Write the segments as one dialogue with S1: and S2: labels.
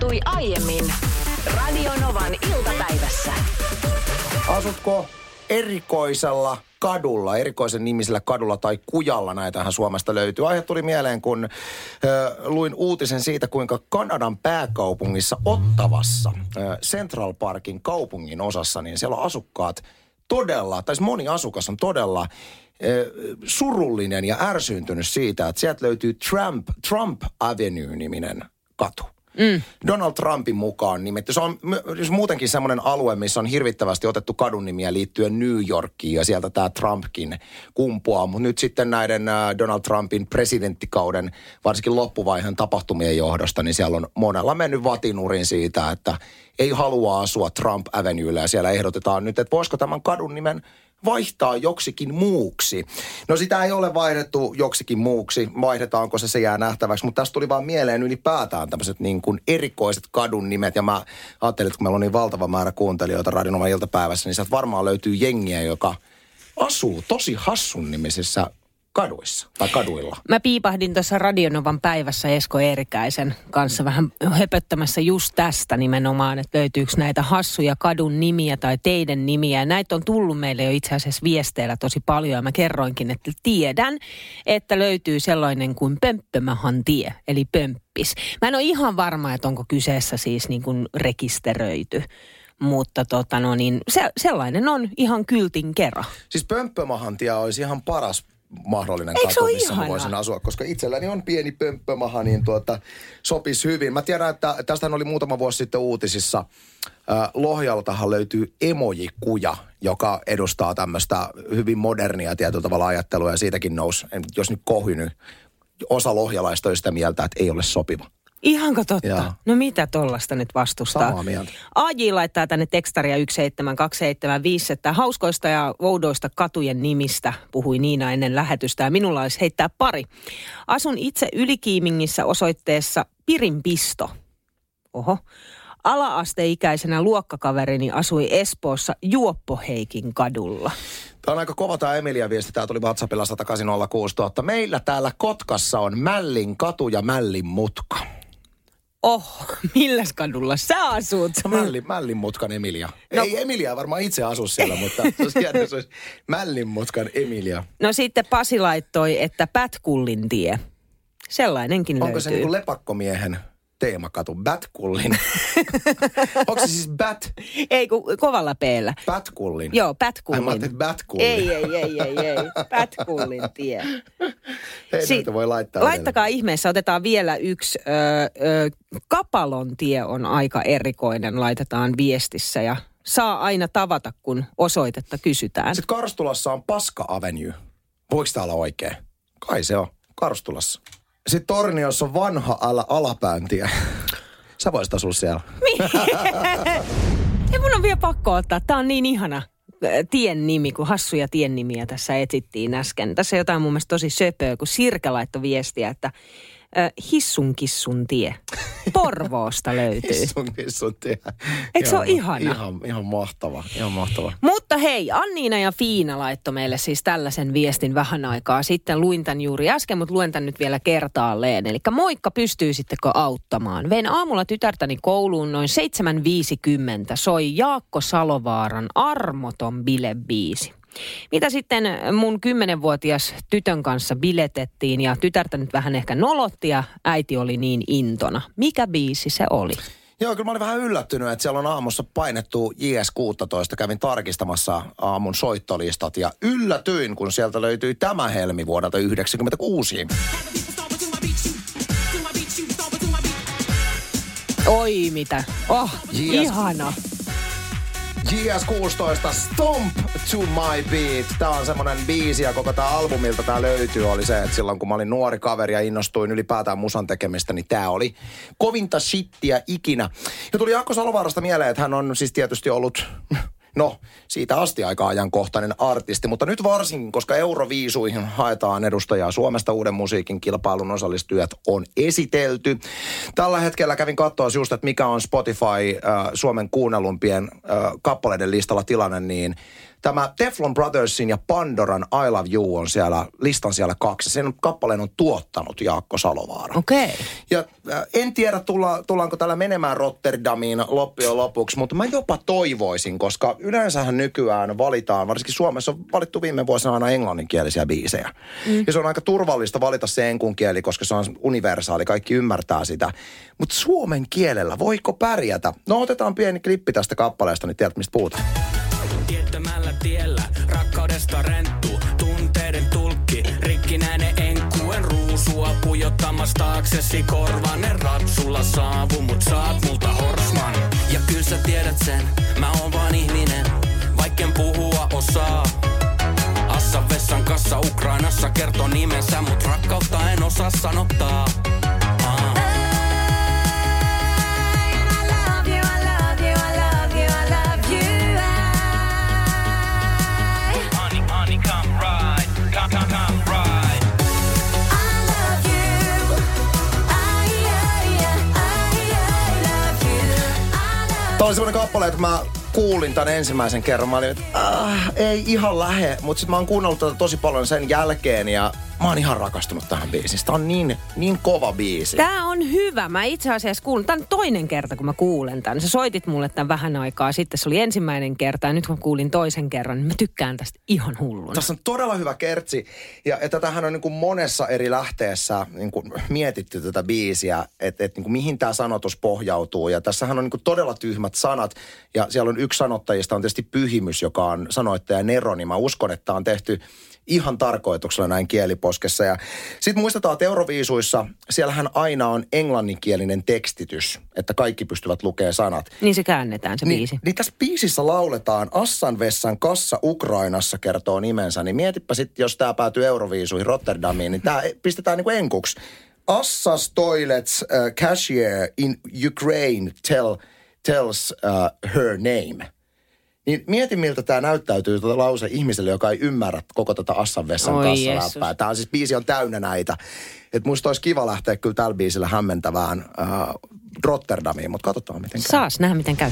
S1: tapahtui aiemmin Radionovan iltapäivässä.
S2: Asutko erikoisella kadulla, erikoisen nimisellä kadulla tai kujalla, näitähän Suomesta löytyy. Aihe tuli mieleen, kun ö, luin uutisen siitä, kuinka Kanadan pääkaupungissa Ottavassa, ö, Central Parkin kaupungin osassa, niin siellä asukkaat todella, tai siis moni asukas on todella ö, surullinen ja ärsyyntynyt siitä, että sieltä löytyy Trump, Trump Avenue-niminen katu. Mm. Donald Trumpin mukaan nimetty. Se on muutenkin semmoinen alue, missä on hirvittävästi otettu kadun nimiä liittyen New Yorkiin ja sieltä tämä Trumpkin kumpuaa. Mutta nyt sitten näiden äh, Donald Trumpin presidenttikauden, varsinkin loppuvaiheen tapahtumien johdosta, niin siellä on monella mennyt vatinurin siitä, että ei halua asua Trump Avenuella ja siellä ehdotetaan nyt, että voisiko tämän kadun nimen vaihtaa joksikin muuksi. No sitä ei ole vaihdettu joksikin muuksi, vaihdetaanko se, se jää nähtäväksi, mutta tästä tuli vaan mieleen ylipäätään tämmöiset niin kuin erikoiset kadun nimet. Ja mä ajattelin, että kun meillä on niin valtava määrä kuuntelijoita Radionovan iltapäivässä, niin sieltä varmaan löytyy jengiä, joka asuu tosi hassun nimisissä kaduissa tai kaduilla.
S3: Mä piipahdin tuossa Radionovan päivässä Esko Eerikäisen kanssa vähän höpöttämässä just tästä nimenomaan, että löytyykö näitä hassuja kadun nimiä tai teidän nimiä. Ja näitä on tullut meille jo itse asiassa viesteillä tosi paljon ja mä kerroinkin, että tiedän, että löytyy sellainen kuin Pömppömähan tie, eli Pömppis. Mä en ole ihan varma, että onko kyseessä siis niin kuin rekisteröity mutta tota no niin, se, sellainen on ihan kyltin kerran.
S2: Siis Pömppömahantia olisi ihan paras mahdollinen
S3: Eikö
S2: katu, missä mä voisin asua, koska itselläni on pieni pömppömaha, niin tuota, sopisi hyvin. Mä tiedän, että tästähän oli muutama vuosi sitten uutisissa. Äh, Lohjaltahan löytyy emojikuja, joka edustaa tämmöistä hyvin modernia tietyllä tavalla ajattelua, ja siitäkin nousi, jos nyt kohin, osa lohjalaista on sitä mieltä, että ei ole sopiva.
S3: Ihanko totta?
S2: Joo.
S3: No mitä tollasta nyt vastustaa?
S2: Samaa mieltä.
S3: AJ laittaa tänne tekstaria 17275, että hauskoista ja oudoista katujen nimistä puhui Niina ennen lähetystä ja minulla olisi heittää pari. Asun itse Ylikiimingissä osoitteessa Pirinpisto. Oho. Ala-asteikäisenä luokkakaverini asui Espoossa Juoppoheikin kadulla.
S2: Tämä on aika kova tämä Emilia viesti. Tämä tuli WhatsAppilla 10806 000. Meillä täällä Kotkassa on Mällin katu ja Mällin mutka.
S3: Oh, milläs kadulla sä asut?
S2: Mällin, Mällin mutkan Emilia.
S3: No-.
S2: Ei Emilia varmaan itse asu siellä, mutta se olisi hienoa, jos olisi Mällin mutkan Emilia.
S3: No sitten Pasi laittoi, että Pätkullin tie. Sellainenkin
S2: Onko
S3: löytyy.
S2: se niin kuin lepakkomiehen teemakatu? Batkullin. Onko se siis Bat,
S3: Ei, kun kovalla peellä.
S2: Batkullin?
S3: Joo,
S2: Ai mä ajattelin, Batkullin.
S3: Ei, ei, ei, ei, ei. Pätkullin tie.
S2: Ei
S3: Si-
S2: voi laittaa.
S3: Laittakaa ihmeessä, otetaan vielä yksi. Ö, ö, Kapalon tie on aika erikoinen, laitetaan viestissä ja saa aina tavata, kun osoitetta kysytään.
S2: Sitten Karstulassa on Paska Avenue. Voiko tää olla oikein? Kai se on. Karstulassa. Sitten Torniossa on vanha ala, alapääntiä. Sä voisit asua siellä.
S3: Ei mun on vielä pakko ottaa. Tää on niin ihana ö, tien nimi, kun hassuja tien nimiä tässä etsittiin äsken. Tässä jotain mun mielestä tosi söpöä, kun Sirka laittoi viestiä, että ö, Hissun kissun tie. Porvoosta löytyy.
S2: Hissun, hissun tie.
S3: Eikö se ole
S2: Ihan-
S3: ihana?
S2: Ihan, ihan mahtava, ihan mahtava.
S3: Mutta hei, Anniina ja Fiina laittoi meille siis tällaisen viestin vähän aikaa sitten. Luin tämän juuri äsken, mutta luen tämän nyt vielä kertaalleen. Eli moikka, pystyisittekö auttamaan? Vein aamulla tytärtäni kouluun noin 7.50. Soi Jaakko Salovaaran armoton bilebiisi. Mitä sitten mun kymmenenvuotias tytön kanssa biletettiin ja tytärtä nyt vähän ehkä nolotti ja äiti oli niin intona. Mikä biisi se oli?
S2: Joo, kyllä mä olin vähän yllättynyt, että siellä on aamussa painettu JS16. Kävin tarkistamassa aamun soittolistat ja yllätyin, kun sieltä löytyi tämä helmi vuodelta 1996.
S3: Oi mitä. Oh,
S2: Yes.
S3: ihana.
S2: JS16 Stomp to my beat. Tää on semmonen biisi ja koko tää albumilta tää löytyy oli se, että silloin kun mä olin nuori kaveri ja innostuin ylipäätään musan tekemistä, niin tää oli kovinta shittiä ikinä. Ja tuli Jaakko Salovaarasta mieleen, että hän on siis tietysti ollut No, siitä asti aika ajankohtainen artisti, mutta nyt varsinkin, koska Euroviisuihin haetaan edustajaa Suomesta uuden musiikin kilpailun osallistujat on esitelty. Tällä hetkellä kävin katsoa just, että mikä on Spotify äh, Suomen kuunnelumpien äh, kappaleiden listalla tilanne, niin Tämä Teflon Brothersin ja Pandoran I Love You on siellä listan siellä kaksi. Sen kappaleen on tuottanut Jaakko Salovaara.
S3: Okei. Okay.
S2: Ja äh, en tiedä, tulla, tullaanko tällä menemään Rotterdamiin loppujen lopuksi, mutta mä jopa toivoisin, koska yleensähän nykyään valitaan, varsinkin Suomessa on valittu viime vuosina aina englanninkielisiä biisejä. Mm. Ja se on aika turvallista valita se enkun kieli, koska se on universaali, kaikki ymmärtää sitä. Mutta suomen kielellä, voiko pärjätä? No otetaan pieni klippi tästä kappaleesta, niin tiedät mistä puhutaan.
S4: Tiellä, rakkaudesta renttu, tunteiden tulkki, rikkinäinen enkkuen ruusua, pujottamassa taaksesi korvanen ratsulla saavu, mut saat multa horsman. Ja kyllä sä tiedät sen, mä oon vaan ihminen, vaikken puhua osaa. Assan vessan kassa Ukrainassa kertoo nimensä, mut rakkautta en osaa sanottaa.
S2: Oli semmoinen kappale, että mä kuulin tämän ensimmäisen kerran. Mä olin, että ah, ei ihan lähe, mutta sitten mä oon kuunnellut tätä tosi paljon sen jälkeen ja mä oon ihan rakastunut tähän biisiin. Tämä on niin, niin kova biisi.
S3: Tämä on hyvä. Mä itse asiassa kuulun. Tämä on toinen kerta, kun mä kuulen tämän. Sä soitit mulle tämän vähän aikaa sitten. Se oli ensimmäinen kerta ja nyt kun kuulin toisen kerran, niin mä tykkään tästä ihan hulluna.
S2: Tässä on todella hyvä kertsi. Ja, ja tätähän on niin kuin monessa eri lähteessä niin kuin mietitty tätä biisiä, että, että niin kuin mihin tämä sanotus pohjautuu. Ja tässähän on niin kuin todella tyhmät sanat. Ja siellä on yksi sanottajista on tietysti Pyhimys, joka on sanoittaja Nero. Niin mä uskon, että tämä on tehty ihan tarkoituksella näin kieliposkessa. Ja sitten muistetaan, että Euroviisuissa siellähän aina on englanninkielinen tekstitys, että kaikki pystyvät lukemaan sanat.
S3: Niin se käännetään se biisi.
S2: Niin, niin tässä biisissä lauletaan Assan vessan kassa Ukrainassa kertoo nimensä. Niin mietipä sitten, jos tämä päätyy Euroviisuihin Rotterdamiin, niin tämä pistetään niinku enkuksi. Assas toilets uh, cashier in Ukraine tell, tells uh, her name. Niin mieti, miltä tämä näyttäytyy tuota lause ihmiselle, joka ei ymmärrä koko tätä Assan vessan
S3: Oi
S2: kassaläppää.
S3: Jeesus.
S2: Tämä on siis, biisi on täynnä näitä. Että musta olisi kiva lähteä kyllä tällä biisillä hämmentävään uh, Rotterdamiin, mutta katsotaan miten käy.
S3: Saas nähdä, miten käy.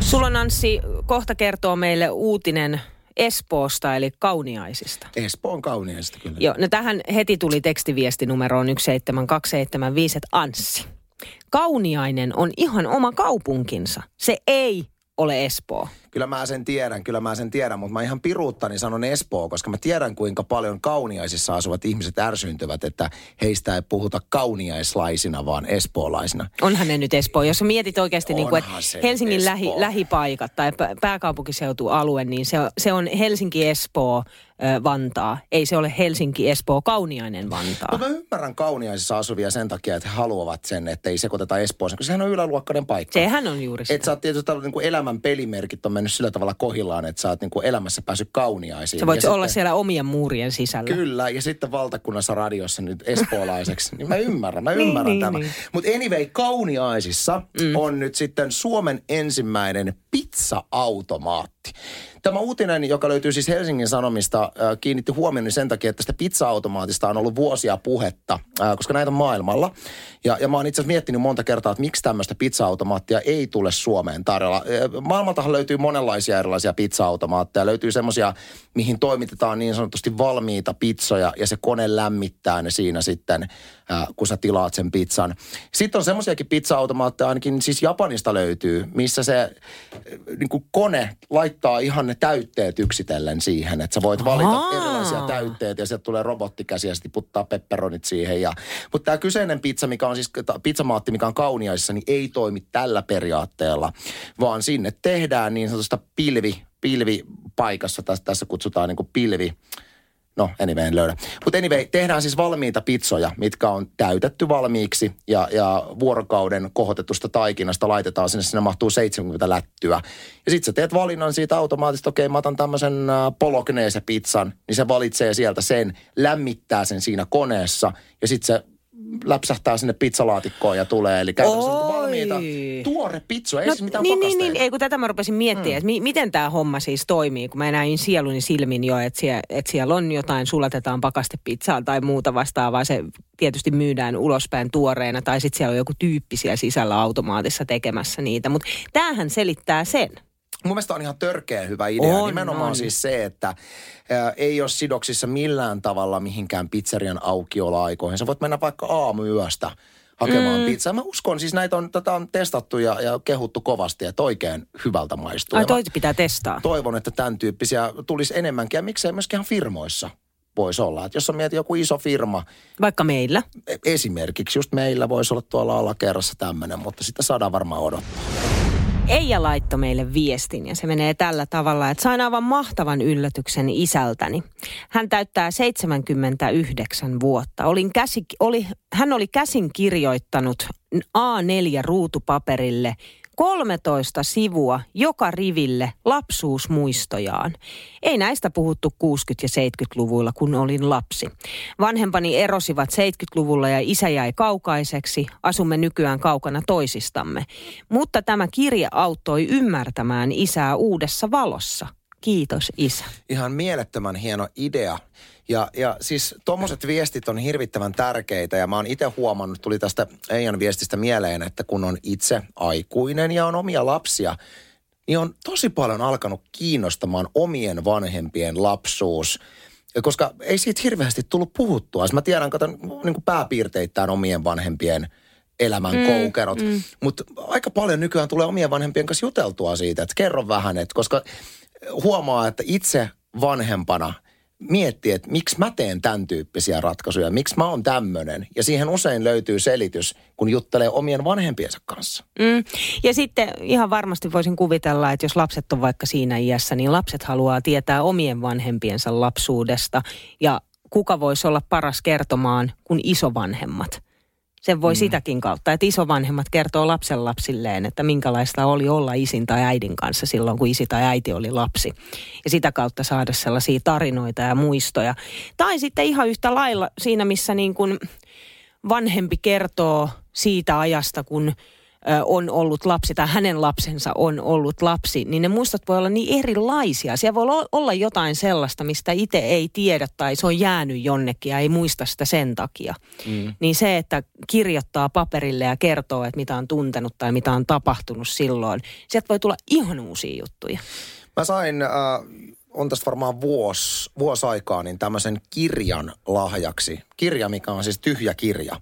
S3: Sulla on Anssi kohta kertoo meille uutinen Espoosta, eli Kauniaisista.
S2: Espoon kauniista kyllä.
S3: Joo, no tähän heti tuli tekstiviesti numeroon 17275, että Anssi. Kauniainen on ihan oma kaupunkinsa. Se ei ole Espoo.
S2: Kyllä mä sen tiedän, kyllä mä sen tiedän, mutta mä ihan piruuttani sanon Espoo, koska mä tiedän kuinka paljon kauniaisissa asuvat ihmiset ärsyyntyvät, että heistä ei puhuta kauniaislaisina, vaan espoolaisina.
S3: Onhan ne nyt Espoo. Jos mietit oikeasti, niin kuin, että Helsingin lähi, lähipaikat tai pä- pääkaupunkiseutualue, niin se, on- se on Helsinki, Espoo, ö, Vantaa. Ei se ole Helsinki, Espoo, Kauniainen, Vantaa.
S2: Mutta mä ymmärrän kauniaisissa asuvia sen takia, että he haluavat sen, että ei sekoiteta Espooseen, koska sehän on yläluokkainen paikka.
S3: Sehän on juuri sitä.
S2: Että sä oot tietysti niin kuin elämän pelimerkit on mennyt sillä tavalla kohillaan, että sä oot niin kuin elämässä päässyt kauniaisiin.
S3: Sä voit
S2: Ja
S3: olla
S2: sitten-
S3: siellä omien muurien sisällä.
S2: Kyllä, ja sitten valtakunnassa radiossa nyt espoolaiseksi. niin mä ymmärrän, mä
S3: Niin,
S2: ymmärrän
S3: niin,
S2: tämän.
S3: niin.
S2: Mutta anyway, Kauniaisissa mm. on nyt sitten Suomen ensimmäinen pizza-automaatti. Tämä uutinen, joka löytyy siis Helsingin Sanomista, äh, kiinnitti huomioon sen takia, että tästä pizza-automaatista on ollut vuosia puhetta, äh, koska näitä on maailmalla. Ja, ja mä oon itse asiassa miettinyt monta kertaa, että miksi tämmöistä pizza-automaattia ei tule Suomeen tarjolla. Äh, Maailmaltahan löytyy monenlaisia erilaisia pizza-automaatteja. Löytyy semmoisia, mihin toimitetaan niin sanotusti valmiita pizzoja ja se kone lämmittää ne siinä sitten, kun sä tilaat sen pizzan. Sitten on semmoisiakin pizza-automaatteja, ainakin siis Japanista löytyy, missä se äh, niin kuin kone laittaa ihan ne täytteet yksitellen siihen, että sä voit valita
S3: Aa.
S2: erilaisia täytteet ja sieltä tulee robottikäsi ja sitten tiputtaa pepperonit siihen. Ja, mutta tämä kyseinen pizza, mikä on siis pizzamaatti, mikä on kauniaisissa, niin ei toimi tällä periaatteella, vaan sinne tehdään niin sanotusta pilvi, pilvipaikassa, tässä, tässä kutsutaan niin kuin pilvi, No, anyway, en löydä. Mutta anyway, tehdään siis valmiita pizzoja, mitkä on täytetty valmiiksi ja, ja vuorokauden kohotetusta taikinasta laitetaan sinne, sinne mahtuu 70 lättyä. Ja sitten sä teet valinnan siitä automaattisesti, okei mä otan tämmöisen äh, polokneese pizzan, niin se valitsee sieltä sen, lämmittää sen siinä koneessa ja sitten se läpsähtää sinne pizzalaatikkoon ja tulee. Eli käytännössä
S3: Oi.
S2: valmiita tuore pizza, ei no, siis mitään
S3: niin, niin, niin, ei kun tätä mä rupesin miettimään, mm. että mi- miten tämä homma siis toimii, kun mä näin sieluni silmin jo, että siellä, että siellä on jotain, sulatetaan pakastepizzaa tai muuta vastaavaa, se tietysti myydään ulospäin tuoreena, tai sitten siellä on joku tyyppi siellä sisällä automaatissa tekemässä niitä, mutta tämähän selittää sen.
S2: Mun mielestä on ihan törkeä hyvä idea.
S3: On,
S2: Nimenomaan
S3: on.
S2: siis se, että ää, ei ole sidoksissa millään tavalla mihinkään pizzerian aukioloaikoihin. Sä voit mennä vaikka aamuyöstä hakemaan mm. pizzaa. Mä uskon, siis näitä on, tätä on testattu ja, ja kehuttu kovasti, että oikein hyvältä maistuu.
S3: Ai toi pitää testaa.
S2: toivon, että tämän tyyppisiä tulisi enemmänkin ja miksei myöskin ihan firmoissa voisi olla. Että jos on mietit joku iso firma,
S3: Vaikka meillä.
S2: e- esimerkiksi just meillä voisi olla tuolla alakerrassa tämmöinen, mutta sitä saadaan varmaan odottaa.
S3: Eija laittoi meille viestin ja se menee tällä tavalla, että sain aivan mahtavan yllätyksen isältäni. Hän täyttää 79 vuotta. Olin käsi, oli, hän oli käsin kirjoittanut A4-ruutupaperille 13 sivua joka riville lapsuusmuistojaan. Ei näistä puhuttu 60- ja 70-luvuilla, kun olin lapsi. Vanhempani erosivat 70-luvulla ja isä jäi kaukaiseksi. Asumme nykyään kaukana toisistamme. Mutta tämä kirja auttoi ymmärtämään isää uudessa valossa. Kiitos isä.
S2: Ihan mielettömän hieno idea. Ja, ja siis tuommoiset viestit on hirvittävän tärkeitä ja mä oon itse huomannut, tuli tästä Eijan viestistä mieleen, että kun on itse aikuinen ja on omia lapsia, niin on tosi paljon alkanut kiinnostamaan omien vanhempien lapsuus. Koska ei siitä hirveästi tullut puhuttua. Siis mä tiedän, katon niin pääpiirteittäin omien vanhempien elämän mm, koukerot. Mm. Mutta aika paljon nykyään tulee omien vanhempien kanssa juteltua siitä, että kerro vähän, että koska huomaa, että itse vanhempana miettii, että miksi mä teen tämän tyyppisiä ratkaisuja, miksi mä oon tämmöinen. Ja siihen usein löytyy selitys, kun juttelee omien vanhempiensa kanssa.
S3: Mm. Ja sitten ihan varmasti voisin kuvitella, että jos lapset on vaikka siinä iässä, niin lapset haluaa tietää omien vanhempiensa lapsuudesta. Ja kuka voisi olla paras kertomaan kuin isovanhemmat. Sen voi mm. sitäkin kautta, että isovanhemmat kertoo lapsen lapsilleen, että minkälaista oli olla isin tai äidin kanssa silloin, kun isi tai äiti oli lapsi. Ja sitä kautta saada sellaisia tarinoita ja muistoja. Tai sitten ihan yhtä lailla siinä, missä niin kuin vanhempi kertoo siitä ajasta, kun on ollut lapsi tai hänen lapsensa on ollut lapsi, niin ne muistot voi olla niin erilaisia. Siellä voi olla- jotain sellaista, mistä itse ei tiedä tai se on jäänyt jonnekin ja ei muista sitä sen takia. Mm. Niin se, että kirjoittaa paperille ja kertoo, että mitä on tuntenut tai mitä on tapahtunut silloin, sieltä voi tulla ihan uusia juttuja.
S2: Mä sain, äh, on tästä varmaan vuosi, vuosi aikaa, niin tämmöisen kirjan lahjaksi. Kirja, mikä on siis tyhjä kirja.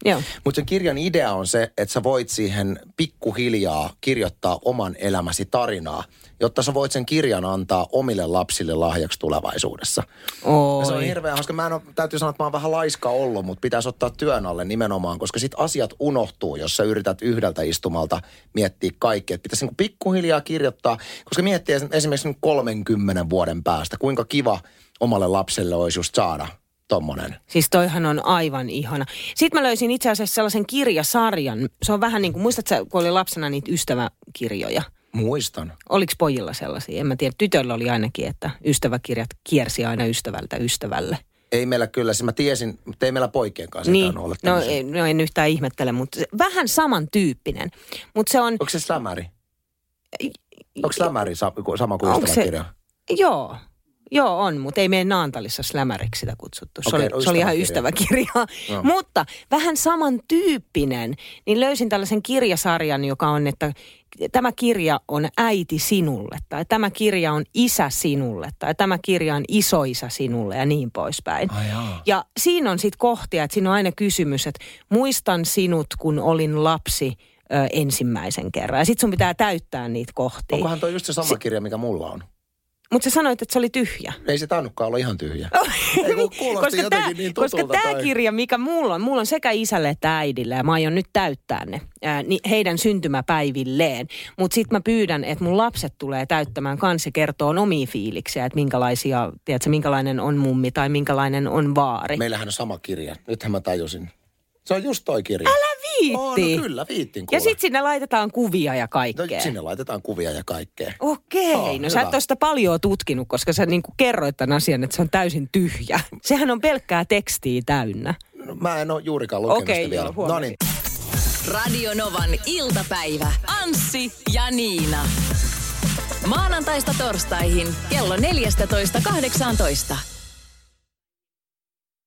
S2: Mutta sen kirjan idea on se, että sä voit siihen pikkuhiljaa kirjoittaa oman elämäsi tarinaa, jotta sä voit sen kirjan antaa omille lapsille lahjaksi tulevaisuudessa.
S3: Oi.
S2: Ja se on hirveän hauska. Mä en ole, täytyy sanoa, että mä oon vähän laiska ollut, mutta pitäisi ottaa työn alle nimenomaan, koska sit asiat unohtuu, jos sä yrität yhdeltä istumalta miettiä kaikkea. Että pitäisi niin pikkujhiljaa kirjoittaa, koska miettiä esim- esimerkiksi nyt 30 vuoden päästä, kuinka kiva omalle lapselle olisi just saada tommonen.
S3: Siis toihan on aivan ihana. Sitten mä löysin itse asiassa sellaisen kirjasarjan. Se on vähän niin kuin, muistatko kun oli lapsena niitä ystäväkirjoja?
S2: Muistan.
S3: Oliko pojilla sellaisia? En mä tiedä. Tytöllä oli ainakin, että ystäväkirjat kiersi aina ystävältä ystävälle.
S2: Ei meillä kyllä, siis mä tiesin, mutta ei meillä poikien kanssa
S3: Niin,
S2: olla
S3: no,
S2: tämmöisiä.
S3: no en yhtään ihmettele, mutta se- vähän samantyyppinen. Mutta se on,
S2: Onko se slämäri? Onko slämäri sa- sama kuin
S3: Onko se-
S2: ystäväkirja?
S3: joo, joo on, mutta ei meidän Naantalissa slämäriksi sitä kutsuttu. Se,
S2: Okei,
S3: oli,
S2: no
S3: se oli ihan
S2: ystäväkirja.
S3: ystäväkirja.
S2: Joo.
S3: mutta vähän samantyyppinen, niin löysin tällaisen kirjasarjan, joka on, että tämä kirja on äiti sinulle, tai tämä kirja on isä sinulle, tai tämä kirja on isoisä sinulle ja niin poispäin. Ja siinä on sitten kohtia, että siinä on aina kysymys, että muistan sinut, kun olin lapsi ö, ensimmäisen kerran. Ja sitten sun pitää täyttää niitä kohtia.
S2: Onkohan toi just se sama kirja, mikä mulla on?
S3: Mutta sä sanoit, että se oli tyhjä.
S2: Ei se tainnutkaan olla ihan tyhjä. Ei kun kuulosti
S3: koska
S2: jotenkin niin
S3: koska tämä
S2: toi.
S3: kirja, mikä mulla on, mulla on sekä isälle että äidille, ja mä aion nyt täyttää ne, ää, niin heidän syntymäpäivilleen. Mutta sitten mä pyydän, että mun lapset tulee täyttämään kanssa ja kertoo omia fiiliksiä, että minkälaisia, tiedätkö, minkälainen on mummi tai minkälainen on vaari.
S2: Meillähän on sama kirja. Nythän mä tajusin. Se on just toi kirja. Älä
S3: Viitti.
S2: no kyllä, viittin
S3: ja
S2: kuule.
S3: sitten sinne laitetaan kuvia ja
S2: No,
S3: kaikkea.
S2: sinne laitetaan kuvia ja kaikkea.
S3: Okei,
S2: Joo,
S3: no sä
S2: hyvä.
S3: et ole sitä paljon tutkinut, koska sä niinku kerroit tämän asian, että se on täysin tyhjä. Sehän on pelkkää tekstiä täynnä.
S2: No, mä en ole juurikaan lukenut
S3: Okei,
S2: sitä
S3: joo,
S2: vielä.
S3: huomasin.
S2: no niin.
S1: Radio Novan iltapäivä. Anssi ja Niina. Maanantaista torstaihin kello 14.18.